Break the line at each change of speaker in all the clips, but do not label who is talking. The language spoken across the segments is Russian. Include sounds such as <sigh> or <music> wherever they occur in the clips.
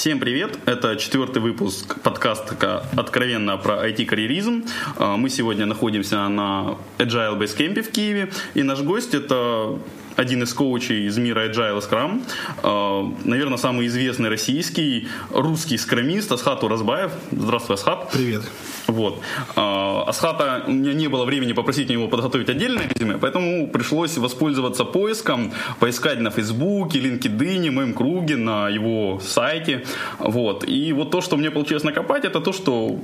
Всем привет! Это четвертый выпуск подкаста «Откровенно про IT-карьеризм». А, мы сегодня находимся на Agile Basecamp в Киеве. И наш гость – это один из коучей из мира Agile Scrum. А, наверное, самый известный российский русский скромист Асхат Уразбаев. Здравствуй, Асхат.
Привет.
Вот. А, Асхата, у меня не было времени попросить него подготовить отдельное резюме, поэтому пришлось воспользоваться поиском, поискать на Фейсбуке, LinkedIn, моем круге, на его сайте. Вот. И вот то, что мне получилось накопать, это то, что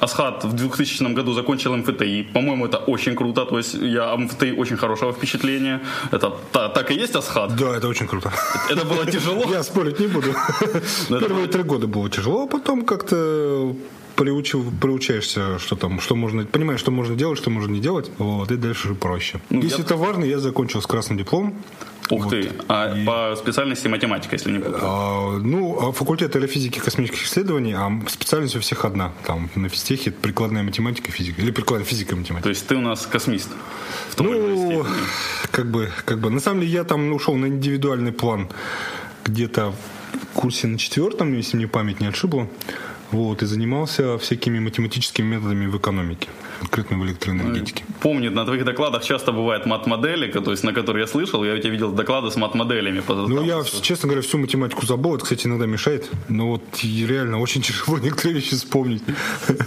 Асхат в 2000 году закончил МФТИ. По-моему, это очень круто. То есть я МФТИ очень хорошего впечатления. Это та, так и есть Асхат?
Да, это очень круто.
Это было тяжело? <laughs>
Я спорить не буду. <laughs> Первые три года было тяжело, а потом как-то приучил, приучаешься, что там, что можно, понимаешь, что можно делать, что можно не делать, вот, и дальше уже проще. Ну, Если я... это важно, я закончил с красным дипломом.
Ух вот. ты, а и... по специальности математика, если не путаю?
А, ну, а факультет аэрофизики и космических исследований, а специальность у всех одна. Там на физтехе прикладная математика и физика. Или прикладная физика и математика.
То есть ты у нас космист?
В том ну, как бы, как бы, на самом деле я там ушел на индивидуальный план где-то в курсе на четвертом, если мне память не отшибла. Вот, и занимался всякими математическими методами в экономике конкретно в электроэнергетике.
Помню, на твоих докладах часто бывают мат-модели, то есть на которые я слышал, я у тебя видел доклады с мат-моделями.
Ну, я, честно говоря, всю математику забыл, это, кстати, иногда мешает, но вот реально очень <laughs> тяжело некоторые вещи вспомнить.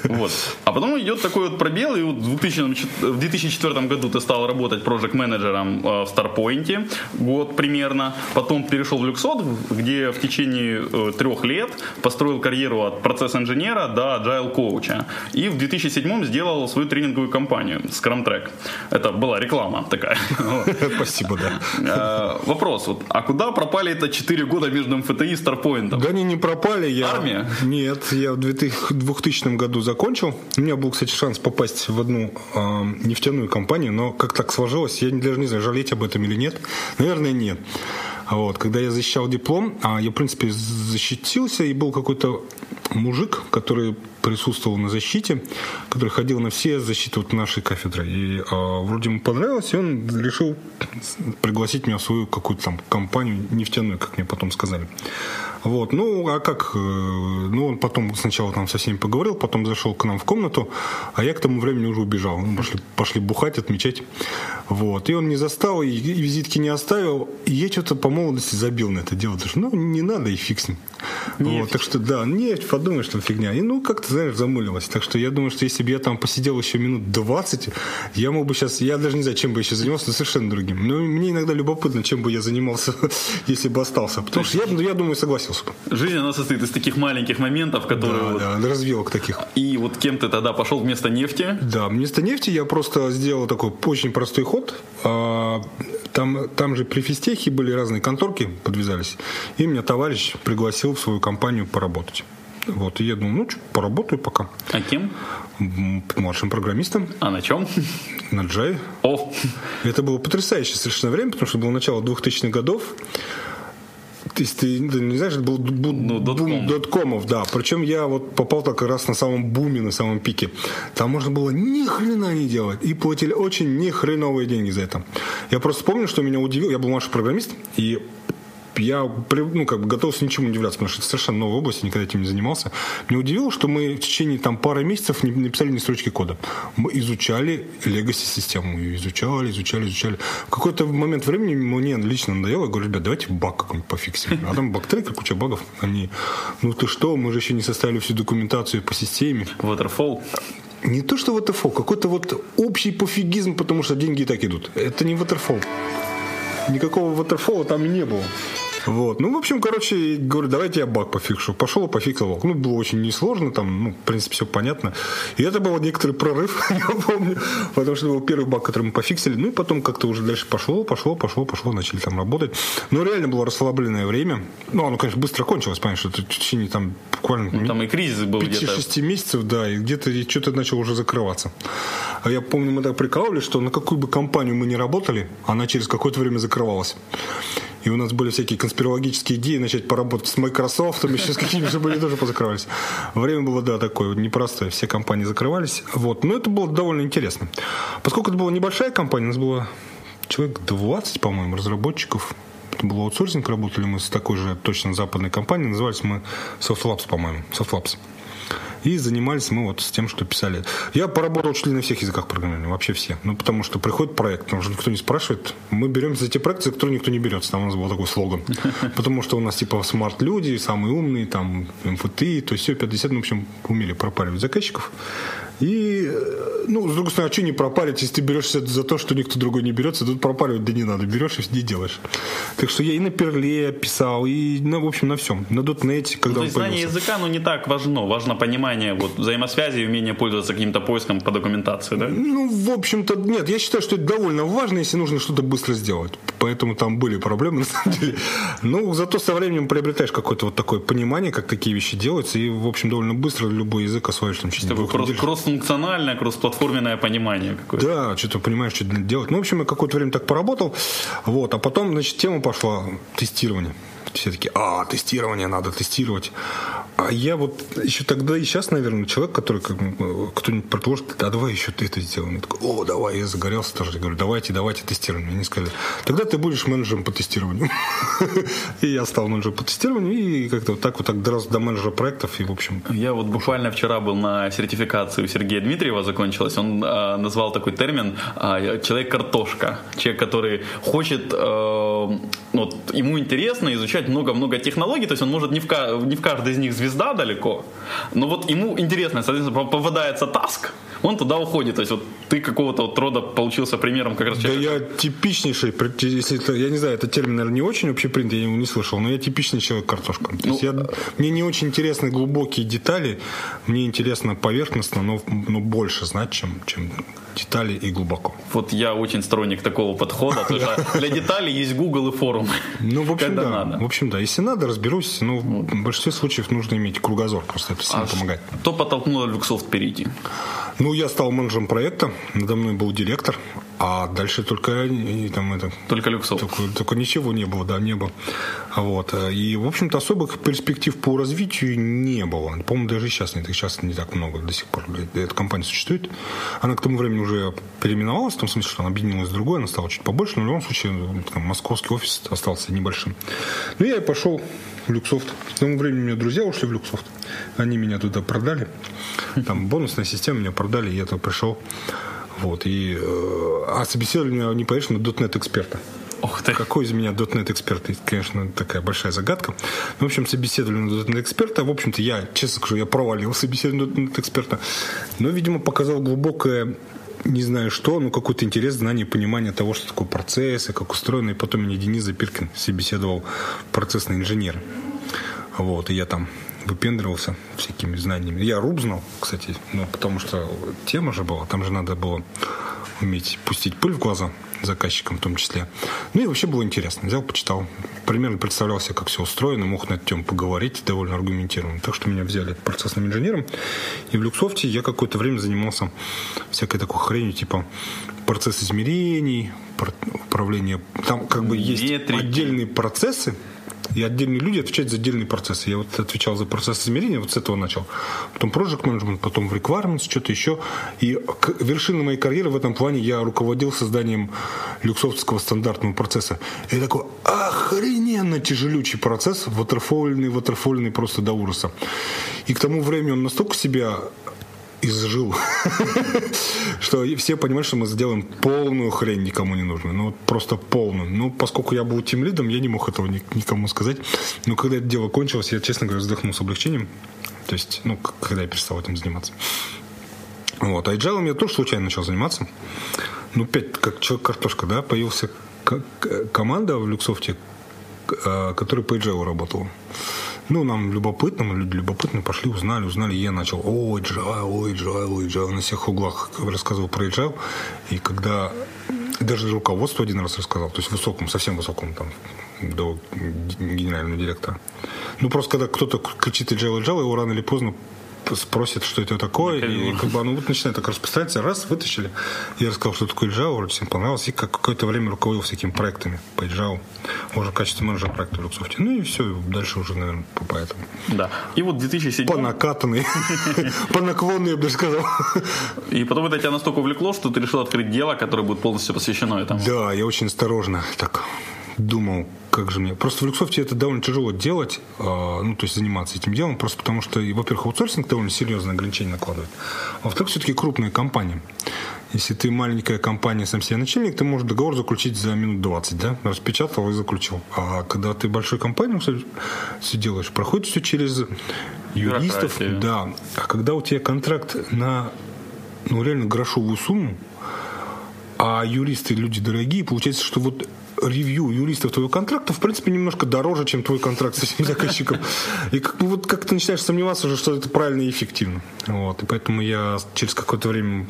Вот. А потом идет такой вот пробел, и вот в 2004 году ты стал работать проект-менеджером э, в Starpoint, год примерно, потом перешел в Luxot, где в течение э, трех лет построил карьеру от процесс-инженера до agile коуча, и в 2007 сделал свою тренинговую компанию Scrum Track. Это была реклама такая. <laughs>
Спасибо, да.
Э, вопрос, вот, а куда пропали это 4 года между МФТИ и Старпоинтом?
Да они не пропали. Я...
Армия?
Нет, я в 2000 году закончил. У меня был, кстати, шанс попасть в одну э, нефтяную компанию, но как так сложилось, я даже не знаю, жалеть об этом или нет. Наверное, нет. Вот, когда я защищал диплом, а я, в принципе, защитился, и был какой-то мужик, который присутствовал на защите, который ходил на все защиты вот нашей кафедры. И а, вроде ему понравилось, и он решил пригласить меня в свою какую-то там компанию нефтяную, как мне потом сказали. Вот, ну, а как? Э, ну, он потом сначала там со всеми поговорил, потом зашел к нам в комнату, а я к тому времени уже убежал. Мы пошли, пошли бухать, отмечать. Вот, и он не застал, и, и визитки не оставил, и я что-то по молодости забил на это дело. Что, ну, не надо, и фиг с ним. Вот, так что, да, нефть, подумай, что фигня. И, ну, как-то, знаешь, замылилось. Так что я думаю, что если бы я там посидел еще минут 20, я мог бы сейчас, я даже не знаю, чем бы еще занимался, но совершенно другим. Но мне иногда любопытно, чем бы я занимался, <laughs> если бы остался. Потому что я, я думаю, согласился бы.
Жизнь, она состоит из таких маленьких моментов, которые... Да,
вот... да, развилок таких.
И вот кем ты тогда пошел вместо нефти?
Да, вместо нефти я просто сделал такой очень простой ход. А, там, там же при физтехе были разные конторки, подвязались. И меня товарищ пригласил в свою компанию поработать. Вот, и я думаю, ну, что, поработаю пока.
А кем?
Младшим программистом.
А на чем?
На Java.
О!
Это было потрясающее совершенно время, потому что было начало 2000-х годов. То есть ты, не знаешь, это был бу- ну, бум доткомов, да. Причем я вот попал так раз на самом буме, на самом пике. Там можно было ни хрена не делать. И платили очень ни хреновые деньги за это. Я просто помню, что меня удивило. Я был младший программист, и я ну, как бы готовился ничему удивляться, потому что это совершенно новая область, никогда этим не занимался. Мне удивило, что мы в течение там, пары месяцев не написали ни строчки кода. Мы изучали legacy систему, изучали, изучали, изучали. В какой-то момент времени мне лично надоело, я говорю, ребят, давайте баг какой-нибудь пофиксим. А там баг как куча багов. Они, ну ты что, мы же еще не составили всю документацию по системе.
Waterfall?
Не то, что waterfall, какой-то вот общий пофигизм, потому что деньги и так идут. Это не waterfall. Никакого waterfall там не было. Вот. Ну, в общем, короче, говорю, давайте я баг пофикшу. Пошел пофиксил баг. Ну, было очень несложно, там, ну, в принципе, все понятно. И это был некоторый прорыв, <laughs> я помню, потому что это был первый баг, который мы пофиксили. Ну, и потом как-то уже дальше пошло, пошло, пошло, пошло, начали там работать. Но реально было расслабленное время. Ну, оно, конечно, быстро кончилось, понимаешь, это в течение там буквально...
Ну, там и кризис был где-то.
5-6 месяцев, да, и где-то что-то начало уже закрываться. А я помню, мы так прикалывались, что на какую бы компанию мы ни работали, она через какое-то время закрывалась. И у нас были всякие конспирологические идеи начать поработать с Microsoft, еще с какими-то, они тоже позакрывались. Время было, да, такое непростое. Все компании закрывались. Вот. Но это было довольно интересно. Поскольку это была небольшая компания, у нас было человек 20, по-моему, разработчиков. Это был аутсорсинг, работали мы с такой же точно западной компанией, назывались мы Softlabs, по-моему, Softlabs. И занимались мы вот с тем, что писали. Я поработал чуть ли на всех языках программирования, вообще все. Ну, потому что приходит проект, потому что никто не спрашивает. Мы беремся за те проекты, за которые никто не берется. Там у нас был такой слоган. <laughs> Потому что у нас типа смарт-люди, самые умные, там, МФТ, то есть все 50, ну, в общем, умели пропаривать заказчиков. И, э, ну, с другой стороны, а что не пропарить, если ты берешься за то, что никто другой не берется, тут пропаривать да не надо, берешь и не делаешь. Так что я и на Перле писал, и, ну, в общем, на всем. На дотнете, когда
ну, то есть знание языка, ну, не так важно. Важно понимание вот, взаимосвязи и умение пользоваться каким-то поиском по документации, да?
Ну, в общем-то, нет. Я считаю, что это довольно важно, если нужно что-то быстро сделать. Поэтому там были проблемы, <laughs> на самом деле. Ну, зато со временем приобретаешь какое-то вот такое понимание, как такие вещи делаются, и, в общем, довольно быстро любой язык освоишь там
кросс кроссфункциональное, кроссплатформенное понимание какое-то.
Да, что-то понимаешь, что делать. Ну, в общем, я какое-то время так поработал. Вот, а потом, значит, тема пошла тестирование все таки а, тестирование, надо тестировать. А я вот еще тогда и сейчас, наверное, человек, который как, кто-нибудь предложит, а давай еще ты это сделаем. Я такой, о, давай, я загорелся тоже. Я говорю, давайте, давайте тестируем. Они сказали, тогда ты будешь менеджером по тестированию. <laughs> И я стал менеджером по тестированию, и как-то вот так вот так дорос до менеджера проектов, и в общем...
Я вот буквально вчера был на сертификации у Сергея Дмитриева, закончилась. Он а, назвал такой термин а, «человек-картошка». Человек, который хочет, а, вот, ему интересно изучать много-много технологий, то есть он может не в, не в каждой из них звезда далеко, но вот ему интересно, соответственно, попадается таск, он туда уходит. То есть вот ты какого-то вот рода получился примером как раз
человека. Да я типичнейший, если это, я не знаю, это термин, наверное, не очень общепринятый, я его не слышал, но я типичный человек картошка. То ну, я, мне не очень интересны глубокие детали, мне интересно поверхностно, но, но больше знать, чем, чем детали и глубоко.
Вот я очень сторонник такого подхода. Для деталей есть Google и форум.
Ну, в общем, да. Надо. В общем, да. Если надо, разберусь. Но в большинстве случаев нужно иметь кругозор. Просто это сильно а помогает.
Кто подтолкнул Люксофт перейти?
Ну, я стал менеджером проекта. Надо мной был директор. А дальше только и, там это...
Только Люксофт.
Только, только ничего не было, да, не было. Вот. И, в общем-то, особых перспектив по развитию не было. По-моему, даже сейчас нет. Их сейчас не так много до сих пор. Эта компания существует. Она к тому времени уже переименовалась, в том смысле, что она объединилась с другой, она стала чуть побольше, но в любом случае там, московский офис остался небольшим. Ну, я и пошел в Люксофт. К тому времени у меня друзья ушли в Люксофт. Они меня туда продали. Там бонусная система меня продали, и я туда пришел. Вот, и, э, а собеседовали меня, не поверишь, на .NET эксперта.
Ох ты.
Какой из меня .NET эксперт? Это, конечно, такая большая загадка. Ну, в общем, собеседовали на .NET эксперта. В общем-то, я, честно скажу, я провалил <laughs> собеседование .NET эксперта. Но, видимо, показал глубокое не знаю что, но какой-то интерес, знание, понимание того, что такое процессы, как устроено. И потом меня Денис Запиркин собеседовал процессный инженер. Вот, и я там выпендривался всякими знаниями. Я руб знал, кстати, ну, потому что тема же была, там же надо было уметь пустить пыль в глаза заказчикам в том числе. Ну и вообще было интересно. Взял, почитал. Примерно представлял себе, как все устроено, мог на эту тему поговорить довольно аргументированно. Так что меня взяли процессным инженером. И в Люксофте я какое-то время занимался всякой такой хренью, типа процесс измерений, управление. Там как бы есть Метрики. отдельные процессы, и отдельные люди отвечают за отдельные процессы. Я вот отвечал за процесс измерения, вот с этого начал. Потом project management, потом в requirements, что-то еще. И к вершине моей карьеры в этом плане я руководил созданием люксофтского стандартного процесса. И такой охрененно тяжелючий процесс, ватерфольный, ватерфольный просто до ужаса. И к тому времени он настолько себя изжил, <laughs> что все понимают, что мы сделаем полную хрень никому не нужно. Ну, просто полную. Ну, поскольку я был тем лидом, я не мог этого никому сказать. Но когда это дело кончилось, я, честно говоря, вздохнул с облегчением. То есть, ну, когда я перестал этим заниматься. Вот. А agile я тоже случайно начал заниматься. Ну, опять, как человек-картошка, да, появился команда в Люксофте, а, которая по agile работала. Ну, нам любопытно, мы люди любопытные, пошли, узнали, узнали, я начал, ой, Agile, ой, Agile, ой, Agile, на всех углах рассказывал про Agile, и когда даже руководство один раз рассказал, то есть высоком, совсем высоком, там, до генерального директора. Ну, просто когда кто-то кричит Agile, Agile, его рано или поздно спросят, что это такое, и, и как бы оно вот начинает так распространяться. Раз, вытащили. Я рассказал, что такое Java, вроде всем понравилось. И как какое-то время руководил всякими проектами по Java. Уже в качестве менеджера проекта в Люксофте. Ну и все, дальше уже, наверное, по поэтому.
Да. И вот 2007
По накатанной. <laughs> По наклонной, я бы сказал.
И потом это тебя настолько увлекло, что ты решил открыть дело, которое будет полностью посвящено этому.
Да, я очень осторожно так думал, как же мне... Просто в Люксофте это довольно тяжело делать, а, ну, то есть заниматься этим делом, просто потому что, во-первых, аутсорсинг довольно серьезные ограничения накладывает. А во-вторых, все-таки крупные компании. Если ты маленькая компания, сам себе начальник, ты можешь договор заключить за минут 20, да? Распечатал и заключил. А когда ты большой компанией все делаешь, проходит все через юристов. Да. А когда у тебя контракт на ну, реально грошовую сумму, а юристы люди дорогие, получается, что вот ревью юристов твоего контракта, в принципе, немножко дороже, чем твой контракт с этим <laughs> заказчиком. И как, ну, вот как ты начинаешь сомневаться уже, что это правильно и эффективно. Вот. И поэтому я через какое-то время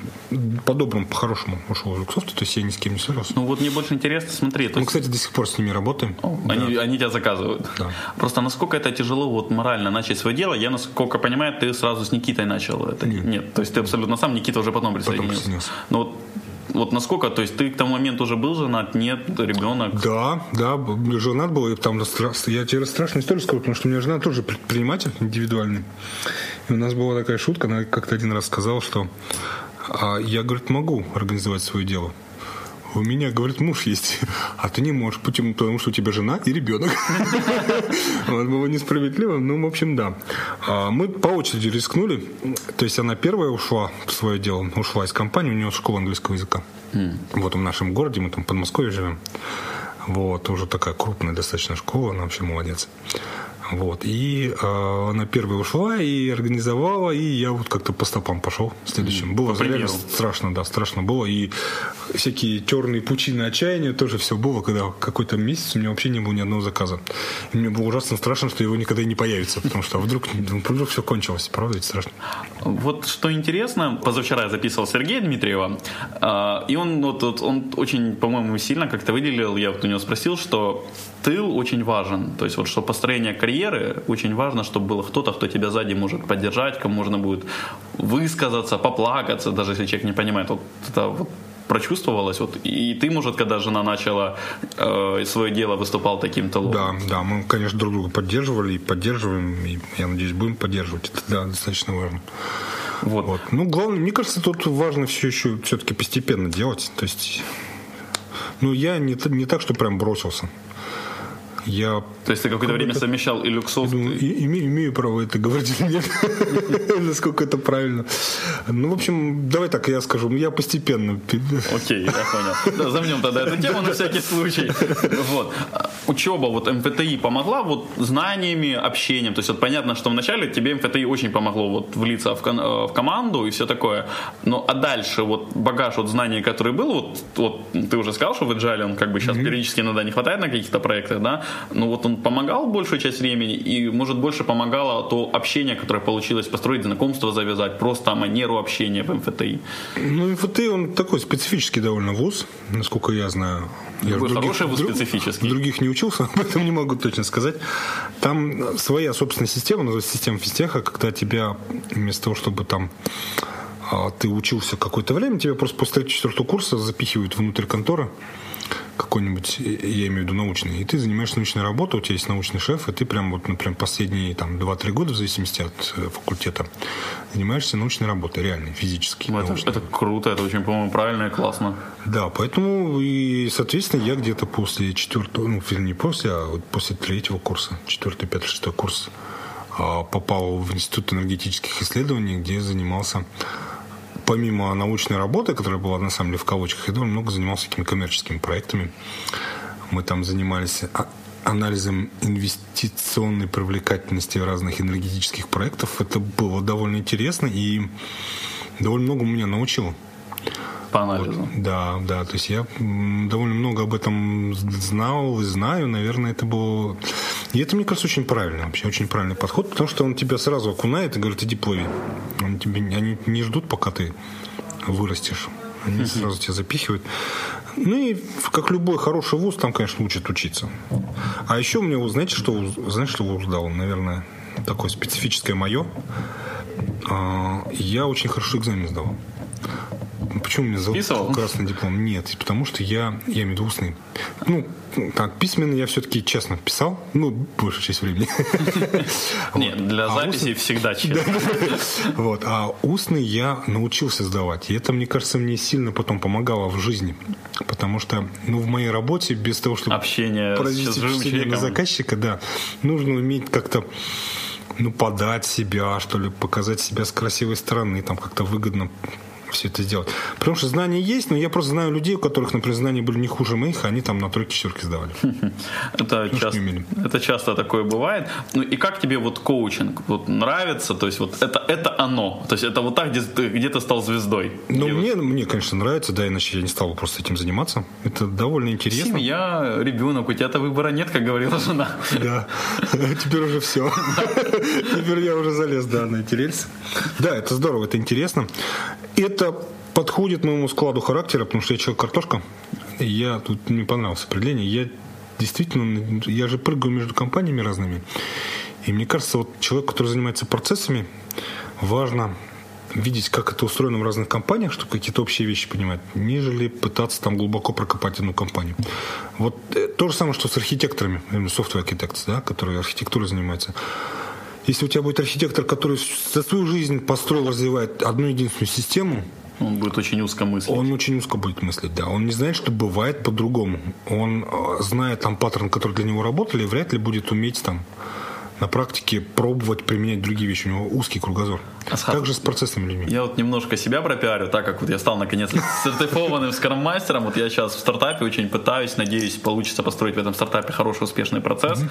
по-доброму, по-хорошему ушел из Люксофта, то есть я ни с кем не ссорился.
Ну вот мне больше интересно, смотри.
Мы, есть... кстати, до сих пор с ними работаем.
О, да. они, они тебя заказывают. Да. Просто насколько это тяжело вот морально начать свое дело, я, насколько понимаю, ты сразу с Никитой начал это. Нет, Нет то есть ты абсолютно сам, Никита уже потом присоединился. Потом присоединился. Ну вот вот насколько, то есть ты к тому моменту уже был женат, нет, ребенок?
Да, да, женат был, и там я тебе страшную историю скажу, потому что у меня жена тоже предприниматель индивидуальный. И у нас была такая шутка, она как-то один раз сказала, что а я, говорит, могу организовать свое дело у меня, говорит, муж есть, а ты не можешь, потому что у тебя жена и ребенок. <laughs> Вот было несправедливо, ну, в общем, да. А мы по очереди рискнули, то есть она первая ушла в свое дело, ушла из компании, у нее школа английского языка. Вот в нашем городе, мы там в Подмосковье живем. Вот, уже такая крупная достаточно школа, она вообще молодец. Вот. И э, она первая ушла и организовала, и я вот как-то по стопам пошел следующим. Было реально страшно, да, страшно было. И всякие черные пучины отчаяния тоже все было, когда какой-то месяц у меня вообще не было ни одного заказа. И мне было ужасно страшно, что его никогда и не появится, потому что вдруг, вдруг все кончилось. Правда, ведь страшно.
Вот что интересно, позавчера я записывал Сергея Дмитриева, э, и он, вот, вот, он очень, по-моему, сильно как-то выделил, я вот у него спросил, что тыл очень важен. То есть вот что построение карьеры очень важно, чтобы было кто-то, кто тебя сзади может поддержать, кому можно будет высказаться, поплакаться, даже если человек не понимает. Вот это вот прочувствовалось. Вот, и ты, может, когда жена начала э, свое дело, выступал таким тылом?
Да, да, мы, конечно, друг друга поддерживали и поддерживаем, и, я надеюсь, будем поддерживать. Это да, достаточно важно. Вот. вот. Ну, главное, мне кажется, тут важно все еще все-таки постепенно делать. То есть, ну, я не, не так, что прям бросился. Я
То есть ты какое-то время совмещал и люксов?
Думаю, и, имею, имею право это говорить или нет, <laughs> насколько это правильно. Ну, в общем, давай так я скажу, я постепенно.
Окей, я понял. Замнем тогда эту тему на всякий случай. Вот. Учеба, вот МФТИ помогла вот знаниями, общением. То есть вот понятно, что вначале тебе МФТИ очень помогло вот влиться в, кон- в команду и все такое. Ну, а дальше вот багаж вот знаний, который был, вот, вот ты уже сказал, что в Agile он как бы сейчас mm-hmm. периодически иногда не хватает на каких-то проектах, да, ну вот он помогал большую часть времени, и, может, больше помогало то общение, которое получилось построить, знакомство завязать, просто манеру общения в МФТИ.
Ну, МФТИ, он такой специфический довольно вуз, насколько я знаю. Я
Вы хороший вуз специфический.
Других не учился, <laughs> об этом не могу точно сказать. Там своя собственная система, называется система физтеха, когда тебя вместо того, чтобы там а, ты учился какое-то время, тебя просто после 3-4 курса запихивают внутрь конторы какой-нибудь, я имею в виду научный, и ты занимаешься научной работой, у тебя есть научный шеф, и ты прям вот, например, последние там 2-3 года, в зависимости от э, факультета, занимаешься научной работой, реальной, физически.
Ну, это, это круто, это очень, по-моему, правильно и классно.
Да, поэтому и, соответственно, я где-то после четвертого, ну, не после, а вот после третьего курса, четвертый, пятый, шестой курс, а, попал в Институт энергетических исследований, где занимался помимо научной работы, которая была на самом деле в кавычках, я довольно много занимался такими коммерческими проектами. Мы там занимались а, анализом инвестиционной привлекательности разных энергетических проектов. Это было довольно интересно и довольно много меня научило
по анализу.
Вот, да, да, то есть я довольно много об этом знал и знаю, наверное, это было... И это, мне кажется, очень правильно вообще, очень правильный подход, потому что он тебя сразу окунает и говорит, иди плыви. Они, тебе, они не ждут, пока ты вырастешь. Они сразу тебя запихивают. Ну и как любой хороший вуз, там, конечно, учат учиться. А еще меня, знаете, что, знаете, что вуз дал? Наверное, такое специфическое мое. А, я очень хорошо экзамен сдавал почему меня зовут красный диплом? Нет, потому что я, я имею в виду устный. Ну, так, письменный я все-таки честно писал, ну, большую часть времени. <laughs>
Нет, для
А
записи всегда <laughs> честно. <laughs>
Вот, а устный я научился сдавать. И это, мне кажется, мне сильно потом помогало в жизни. Потому что, ну, в моей работе, без того, чтобы
Общение
произвести впечатление на заказчика, да, нужно уметь как-то ну, подать себя, что ли, показать себя с красивой стороны, там как-то выгодно все это сделать. Потому что знания есть, но я просто знаю людей, у которых, например, знания были не хуже моих, а они там на тройке четверки сдавали. <laughs>
Это, часто, это часто такое бывает. Ну и как тебе вот коучинг вот нравится? То есть вот это, это оно. То есть это вот так, где где ты стал звездой.
Ну,
Где вот
мне, мне, конечно, нравится, да, иначе я не стал бы просто этим заниматься. Это довольно интересно.
Семья, ребенок, у тебя-то выбора нет, как говорила жена.
Да, <laughs> теперь уже все. <laughs> Теперь я уже залез, да, на эти рельсы. Да, это здорово, это интересно. Это подходит моему складу характера, потому что я человек картошка. Я тут мне понравилось определение. Я действительно, я же прыгаю между компаниями разными. И мне кажется, вот человек, который занимается процессами, важно видеть, как это устроено в разных компаниях, чтобы какие-то общие вещи понимать, нежели пытаться там глубоко прокопать одну компанию. Вот э, то же самое, что с архитекторами, software architects, да, которые архитектурой занимаются. Если у тебя будет архитектор, который за свою жизнь построил, развивает одну единственную систему,
Он будет очень узко мыслить.
он очень узко будет мыслить, да. Он не знает, что бывает по-другому. Он э, знает там паттерн, который для него работали, и вряд ли будет уметь там на практике пробовать применять другие вещи. У него узкий кругозор.
Асхат,
Также с процессными людьми.
Я вот немножко себя пропиарю, так как вот я стал наконец сертифованным скрам-мастером. Вот я сейчас в стартапе очень пытаюсь, надеюсь, получится построить в этом стартапе хороший, успешный процесс.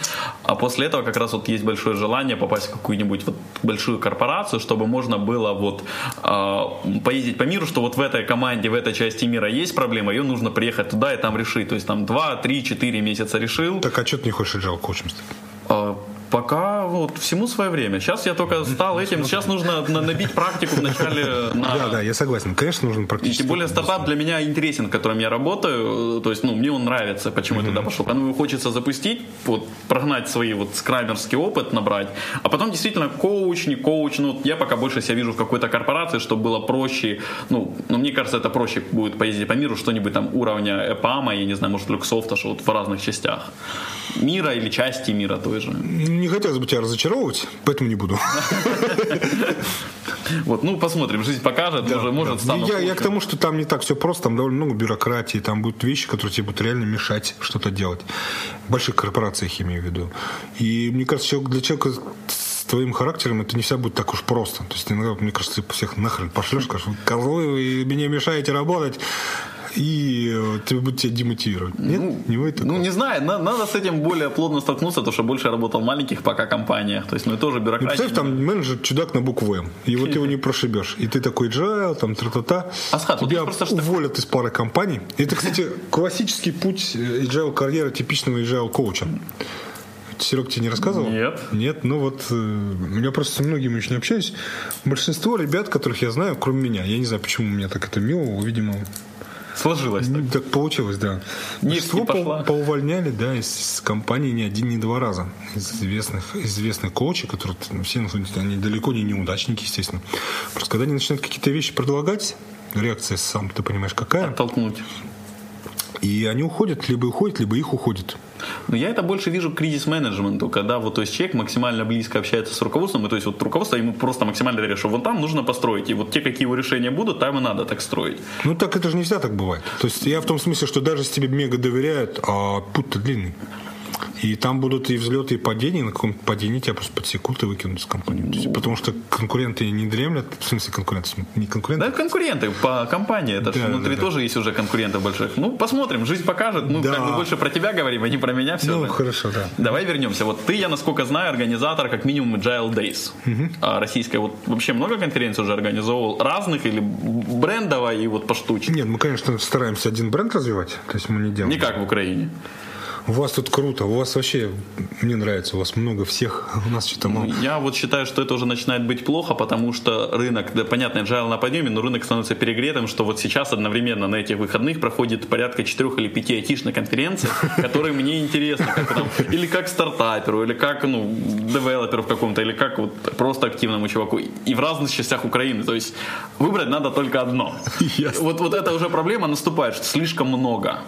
А после этого как раз вот есть большое желание попасть в какую-нибудь вот большую корпорацию, чтобы можно было вот э, поездить по миру, что вот в этой команде, в этой части мира есть проблема, ее нужно приехать туда и там решить. То есть там 2, 3, 4 месяца решил.
Так, а что ты не хочешь agile коучем стать?
Пока вот всему свое время. Сейчас я только стал этим. Сейчас нужно на- набить практику вначале <laughs> на
Да, да, я согласен. Конечно, нужно практически.
тем более стартап для меня интересен, в котором я работаю. То есть, ну, мне он нравится, почему я туда пошел. Ну, его хочется запустить, вот, прогнать свои вот скрамерский опыт, набрать. А потом действительно коуч, не коуч. Ну, вот я пока больше себя вижу в какой-то корпорации, чтобы было проще. Ну, ну, мне кажется, это проще будет поездить по миру, что-нибудь там уровня EPAM, я не знаю, может, Люксофта, что вот в разных частях мира или части мира той же.
Не хотелось бы тебя разочаровывать, поэтому не буду. <laughs>
Вот, ну, посмотрим, жизнь покажет, уже, может, стану
Я, я к тому, что там не так все просто, там довольно много бюрократии, там будут вещи, которые тебе будут реально мешать что-то делать. В больших корпорациях я имею в виду. И мне кажется, для человека с твоим характером это не всегда будет так уж просто. То есть иногда, мне кажется, ты всех нахрен пошлешь, скажешь, «Вы козлы, вы мне мешаете работать, и э, тебе будет тебя демотивировать. Нет, не будет такого.
Ну, не знаю, на- надо с этим более плотно столкнуться, потому что больше я работал в маленьких пока компаниях. То есть, ну, и тоже
Ну,
бюрократия.
представь, там менеджер чудак на букву М, и вот его не прошибешь. И ты такой джайл, там, тра-та-та.
Асхат, вот
Тебя
я просто
уволят из пары компаний. Это, кстати, классический путь agile карьеры типичного agile коуча. Серег тебе не рассказывал?
Нет.
Нет, ну вот э, я просто с многими не общаюсь. Большинство ребят, которых я знаю, кроме меня, я не знаю, почему у меня так это мило, видимо,
Сложилось так.
так получилось, да.
Нефть пошла.
по- поувольняли, да, из компании не один, не два раза. Из известных, известных коучей, которые ну, все, они далеко не неудачники, естественно. Просто когда они начинают какие-то вещи предлагать, реакция сам, ты понимаешь, какая,
Оттолкнуть.
И они уходят, либо уходят, либо их уходят.
Но я это больше вижу кризис-менеджменту, когда вот, то есть, человек максимально близко общается с руководством, и то есть вот руководство ему просто максимально говорит, что вот там нужно построить, и вот те, какие его решения будут, там и надо так строить.
Ну так это же не всегда так бывает. То есть я в том смысле, что даже если тебе мега доверяют, а путь-то длинный. И там будут и взлеты, и падения, на каком-то падении тебя просто подсекут и выкинут из компании. Потому что конкуренты не дремлят, в смысле конкуренты, не конкуренты,
Да, конкуренты по компании, это
Да,
внутри
да, да.
тоже есть уже конкуренты больших. Ну, посмотрим, жизнь покажет. Ну,
Да.
как бы больше про тебя говорим, а не про меня все.
Ну, хорошо, да.
Давай вернемся. Вот ты, я насколько знаю, организатор как минимум Agile Days. А российская. Вот вообще много конференций уже организовывал разных или брендово и вот поштучно?
Нет, мы, конечно, стараемся один бренд развивать, то есть мы не делаем.
Не как в Украине.
У вас тут круто, у вас вообще, мне нравится, у вас много всех, у нас что-то мало.
Я вот считаю, что это уже начинает быть плохо, потому что рынок, да, понятно, agile на подъеме, но рынок становится перегретым, что вот сейчас одновременно на этих выходных проходит порядка четырех или пяти айтишных конференций, которые мне интересны, как там, или как стартаперу, или как, ну, девелоперу в каком-то, или как вот просто активному чуваку, и в разных частях Украины. То есть выбрать надо только одно. <laughs> Вот, вот эта уже проблема наступает, что слишком много.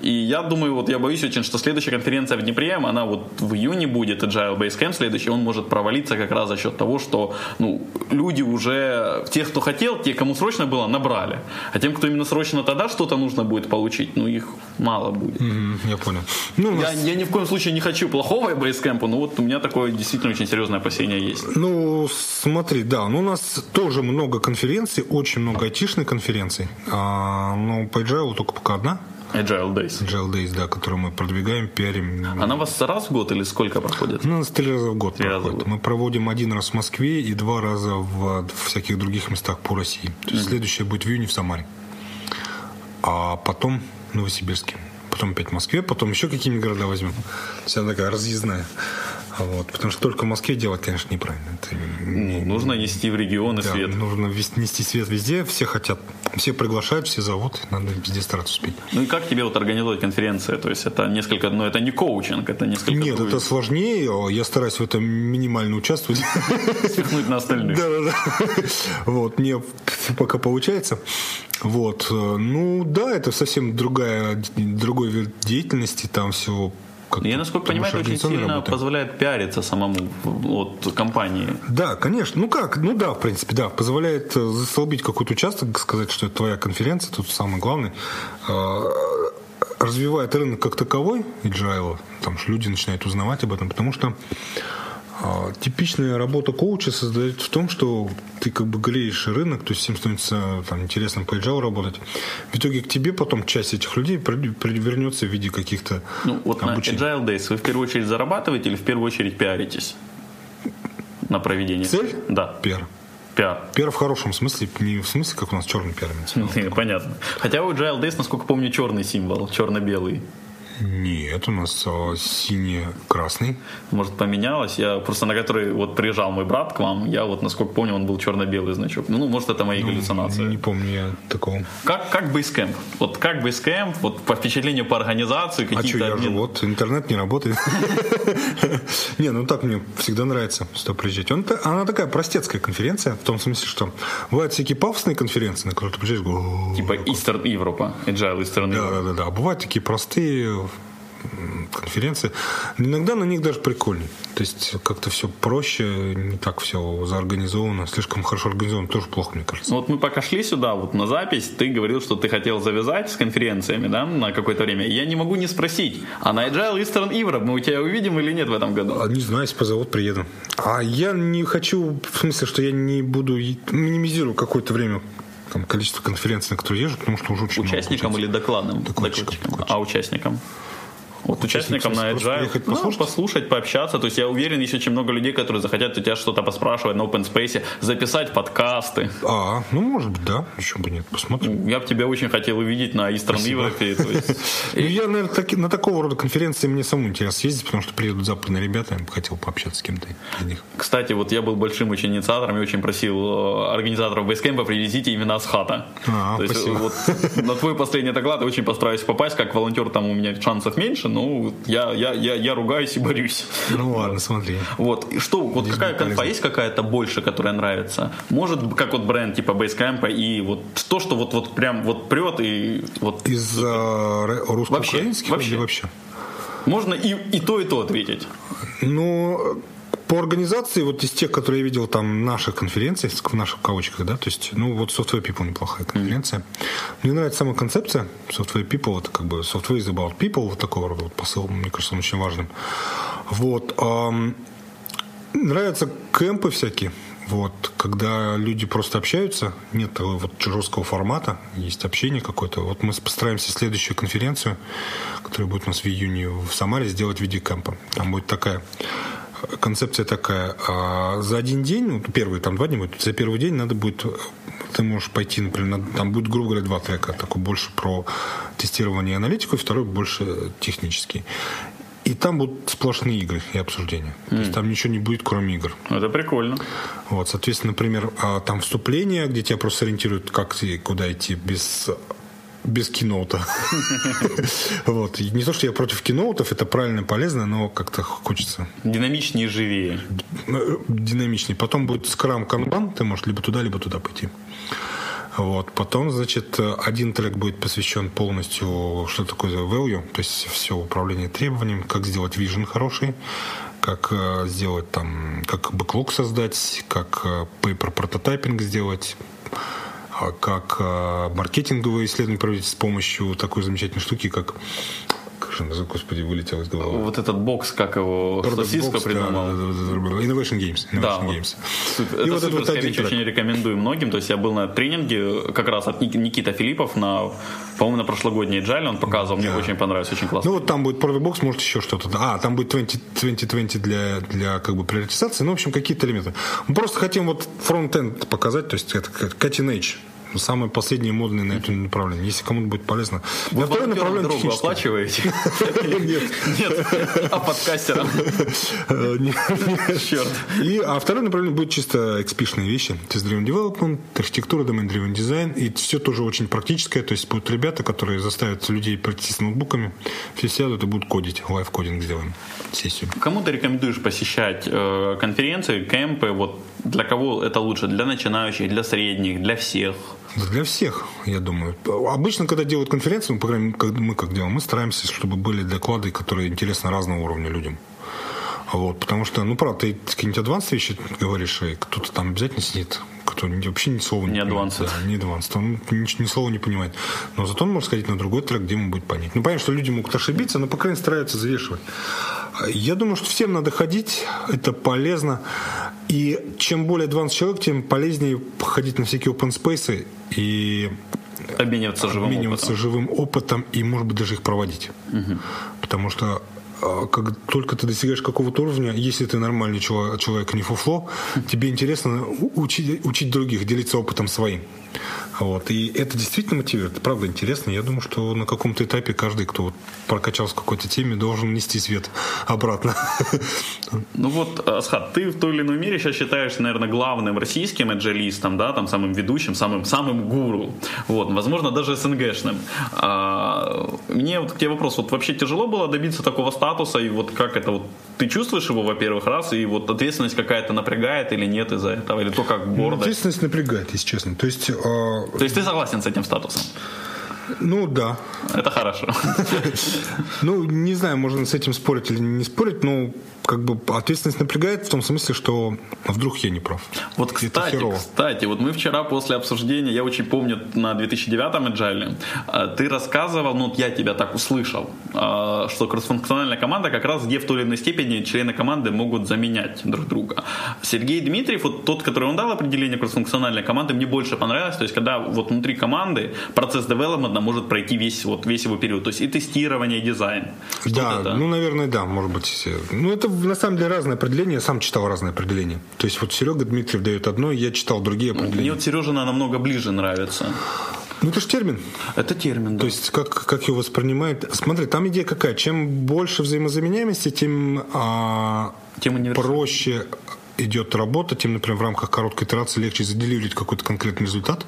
И я думаю, вот я боюсь очень, что следующая конференция в Днепре, она вот в июне будет, Agile Basecamp следующий, он может провалиться как раз за счет того, что ну, люди уже, тех, кто хотел, те, кому срочно было, набрали. А тем, кто именно срочно тогда что-то нужно будет получить, ну их мало будет.
Мгм, я понял.
Ну, я, я ни в коем случае не хочу плохого Basecamp, но вот у меня такое действительно очень серьезное опасение есть.
Ну, смотри, да, ну у нас тоже много конференций, очень много айтишных конференций. А, но по Agile только пока одна.
Agile Days.
Agile Days, да, которую мы продвигаем, пиарим.
Она у вас раз в год или сколько проходит?
Ну, у нас три раза в год
Три раза в год.
Мы проводим один раз в Москве и два раза в, всяких других местах по России. То есть следующая будет в июне в Самаре. А потом в Новосибирске. Потом опять в Москве, потом еще какие-нибудь города возьмем. Вся такая разъездная. Вот, потому что только в Москве делать, конечно, неправильно. Это
Ну, нужно нести в регионы
да,
свет.
нужно нести свет везде, все хотят, все приглашают, все зовут, надо везде стараться успеть.
Ну и как тебе вот организовать конференции? То есть это несколько, ну это не коучинг, это несколько
Нет,
других.
это сложнее, я стараюсь в этом минимально участвовать. <laughs>
спихнуть на остальных.
Да-да-да. Вот, мне пока получается. Вот. э, Ну, да, это совсем другая, другой вид деятельности, там
Я, насколько понимаю, это очень сильно позволяет пиариться самому от компании.
Да, конечно. Ну как? Ну да, в принципе, да. Позволяет э, застолбить какой-то участок, сказать, что это твоя конференция, тут самый главный. Э, Развивает рынок как таковой, agile, там что люди начинают узнавать об этом, потому что э, типичная работа коуча создает в том, что ты как бы греешь рынок, то есть всем становится там, интересно по agile работать. В итоге к тебе потом часть этих людей вернется в виде каких-то
Ну, вот на
обучений.
Agile Days вы в первую очередь зарабатываете или в первую очередь пиаритесь на проведение?
Цель?
Да,
Пиар.
пиар.
Пиар в хорошем смысле, не в смысле, как у нас черный пиар. <laughs>
Понятно. Хотя у Agile Days, насколько помню, черный символ, черно-белый.
Нет, у нас а, синий-красный.
Может, поменялось? Я просто на который вот приезжал мой брат к вам, я вот, насколько помню, он был черно-белый значок. Ну, может, это мои галлюцинации.
Не помню я такого.
Как, как Basecamp? Вот как Basecamp, вот по впечатлению по организации,
А что,
какие-то...
я же
обмен-
вот, интернет не работает. <laughs> Не, ну так мне всегда нравится сюда приезжать. Она такая простецкая конференция, в том смысле, что бывают всякие пафосные конференции, на которые ты приезжаешь, «О,
Типа Eastern Европа, Agile Eastern Europe.
да, да, да. А бывают такие простые конференции. Иногда на них даже прикольнее. То есть как-то все проще, не так все заорганизовано. Слишком хорошо организовано тоже плохо, мне кажется.
Ну вот мы пока шли сюда, вот на запись, ты говорил, что ты хотел завязать с конференциями, да, на какое-то время. Я не могу не спросить, а на Agile Eastern Europe мы у тебя увидим или нет в этом году?
А, Не знаю, если позовут, приеду. А я не хочу, в смысле, что я не буду, минимизирую какое-то время там, количество конференций, на которые езжу, потому что уже очень
Участникам или докладным?
Докладчикам,
А участникам? Вот участникам на Agile ну,
послушать?
послушать, пообщаться. То есть я уверен, есть очень много людей, которые захотят у тебя что-то поспрашивать на open space, записать подкасты.
А, ну, может быть, да, еще бы нет, посмотрим.
Я бы тебя очень хотел увидеть на Eastern Europe. <laughs>
Ну, я, наверное, на такого рода конференции мне самому интересно съездить, потому что приедут западные ребята, я бы хотел пообщаться с кем-то из них.
Кстати, вот я был большим очень инициатором и очень просил э, организаторов Basecamp привезите именно Асхата.
А,
То есть вот на твой последний доклад я очень постараюсь попасть, как волонтер там у меня шансов меньше, но я, я, я, я ругаюсь и борюсь.
Ну ладно, смотри.
Вот, и что, вот какая
будет
конфа есть какая-то больше, которая нравится? Может, как вот бренд типа Basecamp и вот то, что вот, вот прям вот прет и вот
Из ре- русско-украинских
Вообще, вообще.
вообще?
можно и, и то, и то ответить.
Ну, по организации, вот из тех, которые я видел там наших конференций, в наших кавычках, да, то есть, ну, вот Software People неплохая конференция. Мне нравится сама концепция Software People, это как бы Software is about people, вот такого рода вот посыл, мне кажется, он очень важным. Вот. ам, нравятся кемпы всякие, вот, когда люди просто общаются, нет такого вот жесткого формата, есть общение какое-то. Вот мы постараемся следующую конференцию, которая будет у нас в июне в Самаре, сделать в виде кемпа. Там будет такая концепция такая. а, За один день, ну, первый, там два дня будет, за первый день надо будет ты можешь пойти, например, на, там будет, грубо говоря, два трека. Такой больше про тестирование и аналитику, и второй больше технический. И там будут сплошные игры и обсуждения. Mm. То есть там ничего не будет, кроме игр.
Это прикольно.
Вот, соответственно, например, а, там вступление, где тебя просто ориентируют, как ты, куда идти без без киноута. <laughs> вот. не то, что я против киноутов, это правильно и полезно, но как-то хочется.
Динамичнее, живее.
Динамичнее. Потом будет скрам канбан, ты можешь либо туда, либо туда пойти. Вот. Потом, значит, один трек будет посвящен полностью, что такое value, то есть все управление требованием, как сделать вижен хороший, как э, сделать там, как бэклог создать, как э, paper прототайпинг сделать, как э, маркетинговые исследования проводить с помощью такой замечательной штуки, как как же, господи, вылетел из головы.
Вот этот бокс, как его, что Cisco придумал. Да, да,
да, Innovation Games. Innovation
да,
Games.
Вот, это и вот суперская вот вещь, очень рекомендую многим. То есть я был на тренинге как раз от Никита Филиппов на, по-моему, на прошлогодней Agile он показывал, мне да. очень понравилось, очень классно.
Ну вот там будет Product Box, может еще что-то. А, там будет 20, 2020 для, для как бы приоритизации, ну, в общем, какие-то элементы. Мы просто хотим вот фронт-энд показать, то есть это cutting edge самые последние модные на это направление. Если кому-то будет полезно.
Вы второе направление дорогу оплачиваете? <laughs> Нет. Нет. А подкастерам?
Черт. И, а второе направление будет чисто XP-шные вещи. То есть driven development, архитектура, domain driven design. И все тоже очень практическое. То есть будут ребята, которые заставят людей прийти с ноутбуками. Все сядут и будут кодить. Live coding сделаем. Сессию.
Кому ты рекомендуешь посещать э, конференции, кемпы? Вот для кого это лучше? Для начинающих, для средних, для всех?
Для всех, я думаю. Обычно, когда делают конференции, мы, по крайней мере, мы как делаем, мы стараемся, чтобы были доклады, которые интересны разного уровня людям. Вот, потому что, ну, правда, ты какие-нибудь адванс вещи говоришь, и кто-то там обязательно сидит, кто вообще ни слова не, не понимает. Да, не адванс. Он ни, ни слова не понимает. Но зато он может сходить на другой трек, где ему будет понять. Ну, понятно, что люди могут ошибиться, но, по крайней мере, стараются завешивать. Я думаю, что всем надо ходить, это полезно. И чем более advanced человек, тем полезнее ходить на всякие open space и
обмениваться живым
обмениваться
опытом.
живым опытом и, может быть, даже их проводить. Угу. Потому что как только ты достигаешь какого-то уровня, если ты нормальный человек, человек не фуфло, тебе интересно учить, учить других, делиться опытом своим. Вот. И это действительно мотивирует. Правда, интересно. Я думаю, что на каком-то этапе каждый, кто прокачался в какой-то теме, должен нести свет обратно. <laughs>
Ну вот, Асхат, ты в той или иной мере сейчас считаешь, наверное, главным российским эджелистом, да, там самым ведущим, самым, самым гуру. Вот, возможно, даже СНГшным. А, мне вот к тебе вопрос, вот вообще тяжело было добиться такого статуса, и вот как это вот, ты чувствуешь его, во-первых, раз, и вот ответственность какая-то напрягает или нет из-за этого, или то как гордость?
Ответственность напрягает, если честно. То есть
то есть ты согласен с этим статусом?
Ну да.
Это хорошо. <laughs>
Ну, не знаю, можно с этим спорить или не спорить, но как бы ответственность напрягает в том смысле, что вдруг я не прав.
Вот, кстати, кстати, вот мы вчера после обсуждения, я очень помню на 2009-м Agile, а, ты рассказывал, ну, я тебя так услышал, а, что кроссфункциональная команда как раз где в той или иной степени члены команды могут заменять друг друга. Сергей Дмитриев, вот тот, который он дал определение кроссфункциональной команды, мне больше понравилось, то есть когда вот внутри команды процесс девелопмента может пройти весь, вот, весь его период, то есть и тестирование, и дизайн.
Да, это? ну, наверное, да, может быть. Ну, это на самом деле разные определения, я сам читал разные определения. То есть вот Серега Дмитриев дает одно, я читал другие определения.
Мне вот Сережина намного ближе нравится.
Ну, это же термин.
Это термин, да.
То есть, как, как его воспринимает... Смотри, там идея какая? Чем больше взаимозаменяемости, тем, а, тем проще идет работа, тем, например, в рамках короткой итерации легче заделивать какой-то конкретный результат.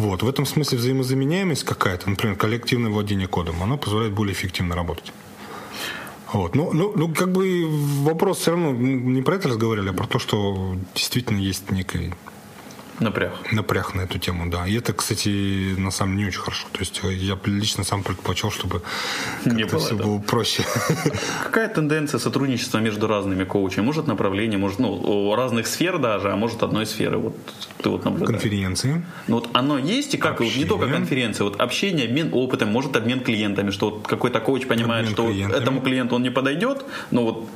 Вот. В этом смысле взаимозаменяемость какая-то, например, коллективное владение кодом, оно позволяет более эффективно работать. Вот. Ну, ну, ну, как бы вопрос все равно не про это разговаривали, а про то, что действительно есть некий
Напряг.
Напряг на эту тему, да. И это, кстати, на самом деле не очень хорошо. То есть я лично сам предпочел, чтобы не было все было проще. <laughs>
Какая тенденция сотрудничества между разными коучами? Может направление, может, ну, разных сфер даже, а может одной сферы. Вот ты вот наблюдаешь.
Конференции.
Ну вот оно есть, и как вот, не только конференция, вот общение, обмен опытом, может обмен клиентами, что вот какой-то коуч понимает, обмен что клиентами. этому клиенту он не подойдет, но вот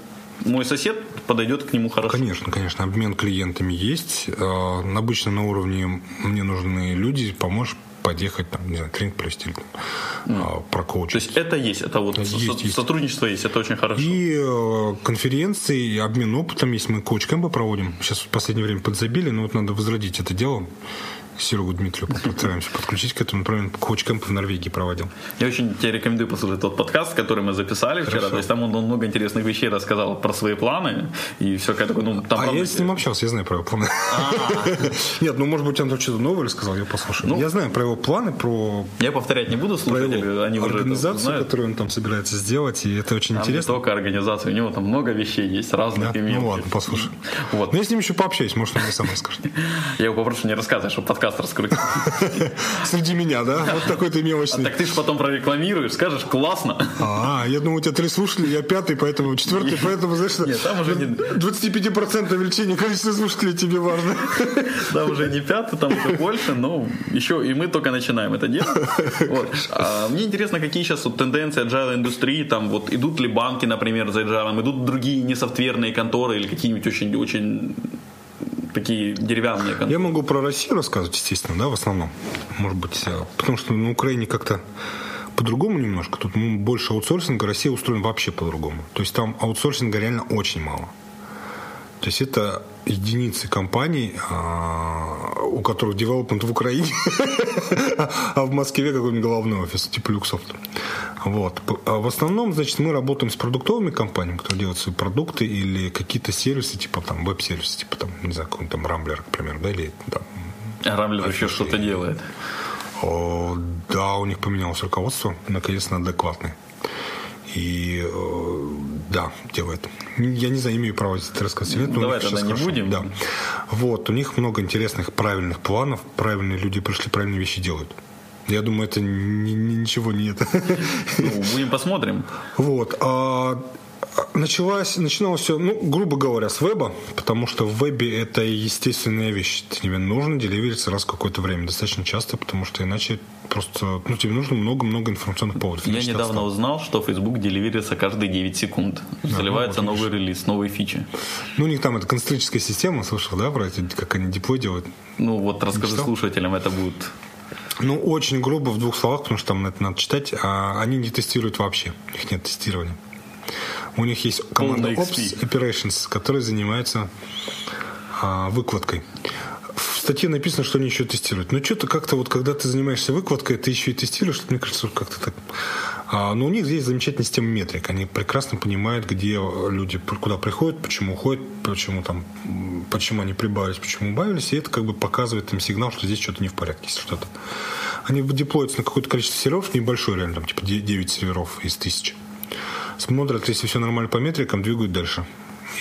мой сосед подойдет к нему хорошо.
Конечно, конечно, обмен клиентами есть. Э, обычно на уровне мне нужны люди, поможешь подъехать, там, не знаю, тренинг провести, там, mm. прокоучить.
То есть это есть, это вот есть, со- есть. сотрудничество есть, это очень хорошо.
И э, конференции, и обмен опытом есть, мы коуч-кэмпы проводим. Сейчас в последнее время подзабили, но вот надо возродить это дело Серегу Дмитрию постараемся подключить к этому. Например, coach camp в Норвегии проводил.
Я очень тебе рекомендую послушать тот подкаст, который мы записали вчера. То есть там он, он много интересных вещей рассказал про свои планы и все такое. Ну, там,
а правда, я с ним общался, я знаю про его планы. А. Нет, ну может быть он там что-то новое рассказал, я послушаю. Ну, я знаю про его планы, про...
Я повторять не буду, слушатели,
они уже Организацию, которую он там собирается сделать, и это очень интересно.
Не только организация, у него там много вещей есть, разных да?
Ну ладно, послушай. Вот. Ну я с ним еще пообщаюсь, может он мне сам расскажет. <laughs>
Я его попрошу не рассказывать, чтобы подкаст раскрутить. <laughs>
Среди меня, да? Вот такой ты мелочный.
А так ты же потом прорекламируешь, скажешь, классно.
А, я думаю, у тебя три слушателя, я пятый, поэтому четвертый, поэтому, знаешь, Нет, там уже не... 25% увеличение количества слушателей тебе важно.
Там уже не пятый, там уже больше, но еще и мы только начинаем это делать. Вот. А мне интересно, какие сейчас вот тенденции agile индустрии, там вот идут ли банки, например, за agile, идут другие не софтверные конторы или какие-нибудь очень, очень такие деревянные конторы.
Я могу про Россию рассказывать, естественно, да, в основном. Может быть, э, потому что на Украине как-то по-другому немножко. Тут больше аутсорсинга, Россия устроена вообще по-другому. То есть там аутсорсинга реально очень мало. То есть это единицы компаний, а, у которых девелопмент в Украине, <laughs> а в Москве какой-нибудь головной офис, типа Люксофт. Вот. А в основном, значит, мы работаем с продуктовыми компаниями, которые делают свои продукты или какие-то сервисы, типа там веб-сервисы, типа там, не знаю, какой-нибудь там Рамблер, к примеру, да, или там...
Рамблер еще что-то делает.
О, да, у них поменялось руководство, наконец-то адекватное. И э, да, делает. Я не знаю, имею право это рассказать. Нет,
ну, давай тогда не хорошо. будем.
Да. Вот, у них много интересных, правильных планов. Правильные люди пришли, правильные вещи делают. Я думаю, это ни, ни, ничего не это.
Ну, будем посмотрим.
Вот. А началось, начиналось все, ну, грубо говоря, с веба, потому что в вебе это естественная вещь. Тебе нужно деливериться раз в какое-то время, достаточно часто, потому что иначе просто, ну, тебе нужно много-много информационных поводов.
Я недавно отстал. узнал, что Facebook деливерится каждые 9 секунд. Да, Заливается ну, новый релиз, новые фичи.
Ну, у них там это концентрическая система, слышал, да, про это, как они деплой делают?
Ну, вот расскажи слушателям, это будет
ну, очень грубо в двух словах, потому что там это надо читать. А они не тестируют вообще. У них нет тестирования. У них есть команда Ops Operations, которая занимается а, выкладкой. В статье написано, что они еще тестируют. Но что-то как-то вот, когда ты занимаешься выкладкой, ты еще и тестируешь, мне кажется, как-то так. А, но у них здесь замечательная система метрик. Они прекрасно понимают, где люди, куда приходят, почему уходят, почему там, почему они прибавились, почему убавились. И это как бы показывает им сигнал, что здесь что-то не в порядке, если что-то. Они деплоятся на какое-то количество серверов, небольшое реально, там, типа 9 серверов из тысячи смотрят, если все нормально по метрикам, двигают дальше.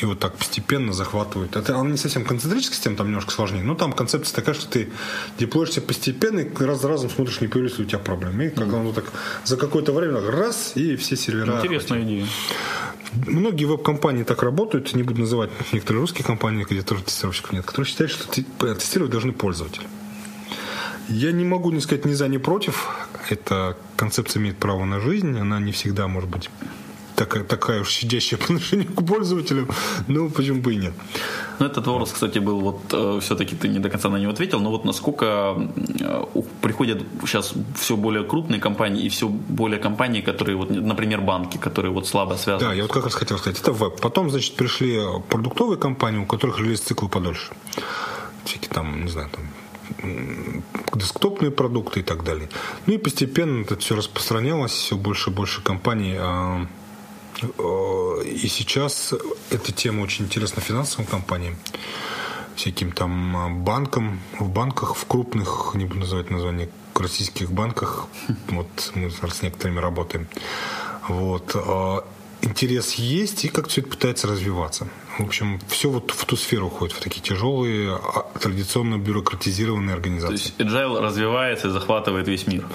И вот так постепенно захватывают. Это она не совсем концентрическая система, там немножко сложнее. Но там концепция такая, что ты деплоишься постепенно и раз за разом смотришь, не появились ли у тебя проблемы. И когда mm-hmm. так за какое-то время раз, и все сервера.
Интересная идея.
Многие веб-компании так работают, не буду называть некоторые русские компании, где тоже тестировщиков нет, которые считают, что тестировать должны пользователи. Я не могу не сказать ни за, ни против. Эта концепция имеет право на жизнь, она не всегда может быть такая, такая уж сидящая по отношению к пользователям, ну, почему бы и нет.
Ну, этот вопрос, кстати, был вот, э, все-таки ты не до конца на него ответил, но вот насколько э, приходят сейчас все более крупные компании и все более компании, которые, вот, например, банки, которые вот слабо связаны.
Да, я вот как раз хотел сказать, это веб. Потом, значит, пришли продуктовые компании, у которых релиз циклы подольше. Всякие там, не знаю, там десктопные продукты и так далее. Ну и постепенно это все распространялось, все больше и больше компаний а, и сейчас эта тема очень интересна финансовым компаниям, всяким там э, банкам, в банках, в крупных, не буду называть название, российских банках, вот мы с некоторыми работаем. Вот. Э, интерес есть, и как все это пытается развиваться. В общем, все вот в ту сферу уходит, в такие тяжелые, а, традиционно бюрократизированные организации. То есть
agile развивается и захватывает весь мир.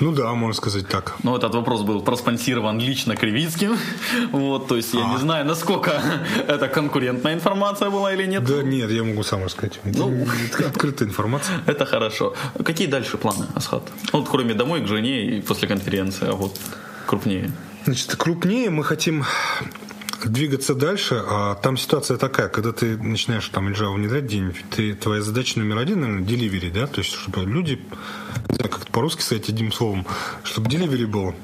Ну да, можно сказать так.
Ну, этот вопрос был проспонсирован лично Кривицким. <laughs> Вот, то есть я а. не знаю, насколько <laughs> это конкурентная информация была или нет.
Да нет, я могу сам рассказать. Ну, открытая информация. <laughs>
Это хорошо. Какие дальше планы, Асхат? Ну, вот кроме домой к жене и после конференции, а вот крупнее.
Значит, крупнее мы хотим двигаться дальше, а там ситуация такая, когда ты начинаешь там Java внедрять где ты, твоя задача номер один, наверное, delivery, да, то есть, чтобы люди, не знаю, как по-русски сказать одним словом, чтобы delivery было.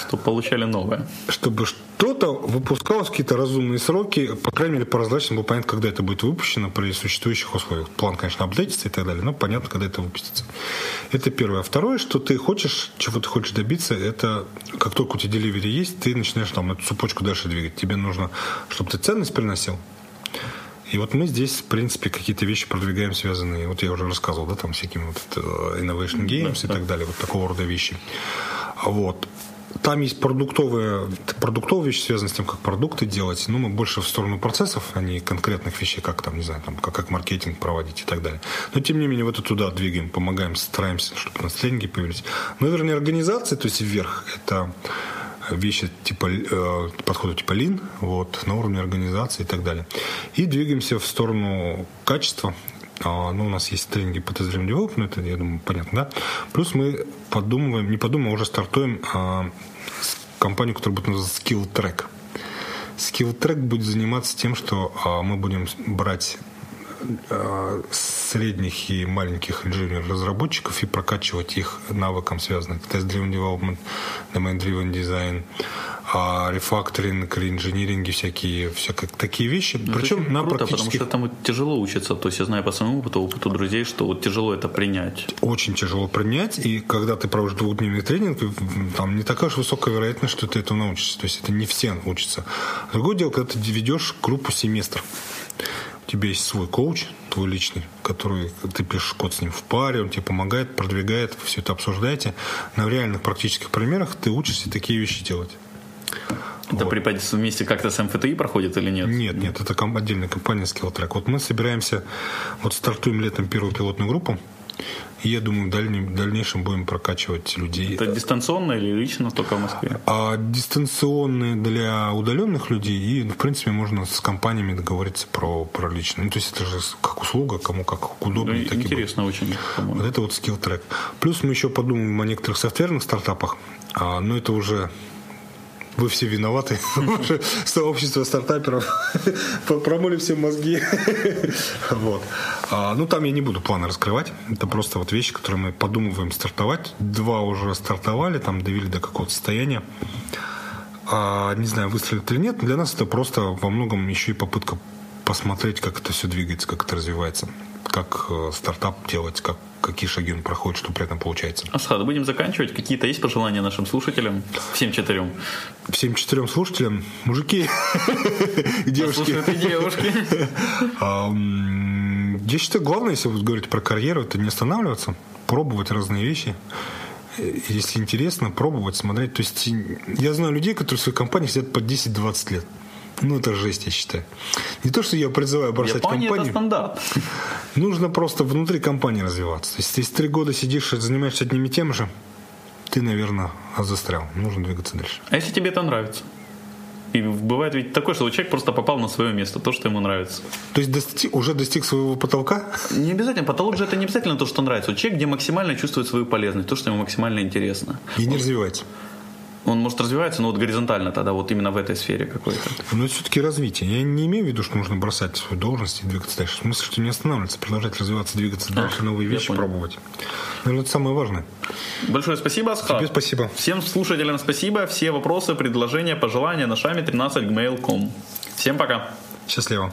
Чтобы получали новое.
Чтобы что-то выпускалось в какие-то разумные сроки, по крайней мере, прозрачно было понятно, когда это будет выпущено при существующих условиях. План, конечно, апдейтится и так далее, но понятно, когда это выпустится. Это первое. А второе, что ты хочешь, чего ты хочешь добиться, это как только у тебя деливери есть, ты начинаешь там эту цепочку дальше двигать. Тебе нужно, чтобы ты ценность приносил, и вот мы здесь, в принципе, какие-то вещи продвигаем, связанные, вот я уже рассказывал, да, там всякими вот э, innovation games да, и да. так далее, вот такого рода вещи. Вот. Там есть продуктовые, продуктовые вещи, связанные с тем, как продукты делать. Ну, мы больше в сторону процессов, а не конкретных вещей, как там, не знаю, там, как, как маркетинг проводить и так далее. Но, тем не менее, вот это туда двигаем, помогаем, стараемся, чтобы у нас тренинги появились. Но, вернее, организации, то есть вверх, это вещи типа э, подхода типа Lean, вот, на уровне организации и так далее. И двигаемся в сторону качества. А, ну, у нас есть тренинги по тезерим девелопменту, это, я думаю, понятно, да? Плюс мы подумываем, не подумаем, уже стартуем а, компанию, которая будет называться Skill Track. Skill Track будет заниматься тем, что а, мы будем брать средних и маленьких инженеров-разработчиков и прокачивать их навыкам, связанным с Test-Driven Development, Domain-Driven Design, рефакторинг, реинжиниринги всякие, всякие такие вещи.
Ну, Причем на круто, практически... потому что там тяжело учиться. То есть я знаю по своему опыту, опыту друзей, что вот тяжело это принять.
Очень тяжело принять. И когда ты проводишь двухдневный тренинг, там не такая уж высокая вероятность, что ты этому научишься. То есть это не все учатся. Другое дело, когда ты ведешь группу семестр у тебя есть свой коуч, твой личный, который ты пишешь код с ним в паре, он тебе помогает, продвигает, вы все это обсуждаете. На реальных практических примерах ты учишься такие вещи делать.
Это вот. при вместе как-то с МФТИ проходит или нет?
Нет, нет, это отдельная компания Skilltrack. Вот мы собираемся, вот стартуем летом первую пилотную группу, и я думаю, в, дальнейшем, в дальнейшем будем прокачивать людей.
Это дистанционно или лично только в Москве?
А дистанционные для удаленных людей. И, в принципе, можно с компаниями договориться про, про личное. Ну, то есть это же как услуга, кому как удобно.
Ну, интересно очень,
по-моему. Вот это вот скилл трек. Плюс мы еще подумаем о некоторых софтверных стартапах. А, но это уже вы все виноваты. <laughs> Сообщество стартаперов <laughs> промыли все мозги. <laughs> вот. А, ну, там я не буду планы раскрывать. Это просто вот вещи, которые мы подумываем стартовать. Два уже стартовали, там довели до какого-то состояния. А, не знаю, выстрелит или нет. Для нас это просто во многом еще и попытка посмотреть, как это все двигается, как это развивается, как э, стартап делать, как какие шаги он проходит, что при этом получается.
Асхад, будем заканчивать. Какие-то есть пожелания нашим слушателям? Всем четырем.
Всем четырем слушателям. Мужики, <laughs> девушки.
девушки. <laughs>
Я считаю, главное, если вы говорите про карьеру, это не останавливаться, пробовать разные вещи если интересно, пробовать, смотреть. То есть я знаю людей, которые в своей компании сидят по 10-20 лет. Ну, это жесть, я считаю. Не то, что я призываю бросать
Япония
компанию.
это стандарт.
Нужно просто внутри компании развиваться. То есть, если три года сидишь и занимаешься одним и тем же, ты, наверное, застрял. Нужно двигаться дальше.
А если тебе это нравится? И бывает ведь такое, что человек просто попал на свое место, то, что ему нравится.
То есть достиг, уже достиг своего потолка?
Не обязательно. Потолок же это не обязательно то, что нравится. человек, где максимально чувствует свою полезность, то, что ему максимально интересно.
И не развивается
он может развиваться, но вот горизонтально тогда, вот именно в этой сфере какой-то.
Но это все-таки развитие. Я не имею в виду, что нужно бросать свою должность и двигаться дальше. В смысле, что не останавливаться, продолжать развиваться, двигаться а, дальше, новые вещи пробовать. Наверное, это самое важное.
Большое спасибо, Асхат.
Тебе спасибо.
Всем слушателям спасибо. Все вопросы, предложения, пожелания на шаме 13 gmail.com. Всем пока.
Счастливо.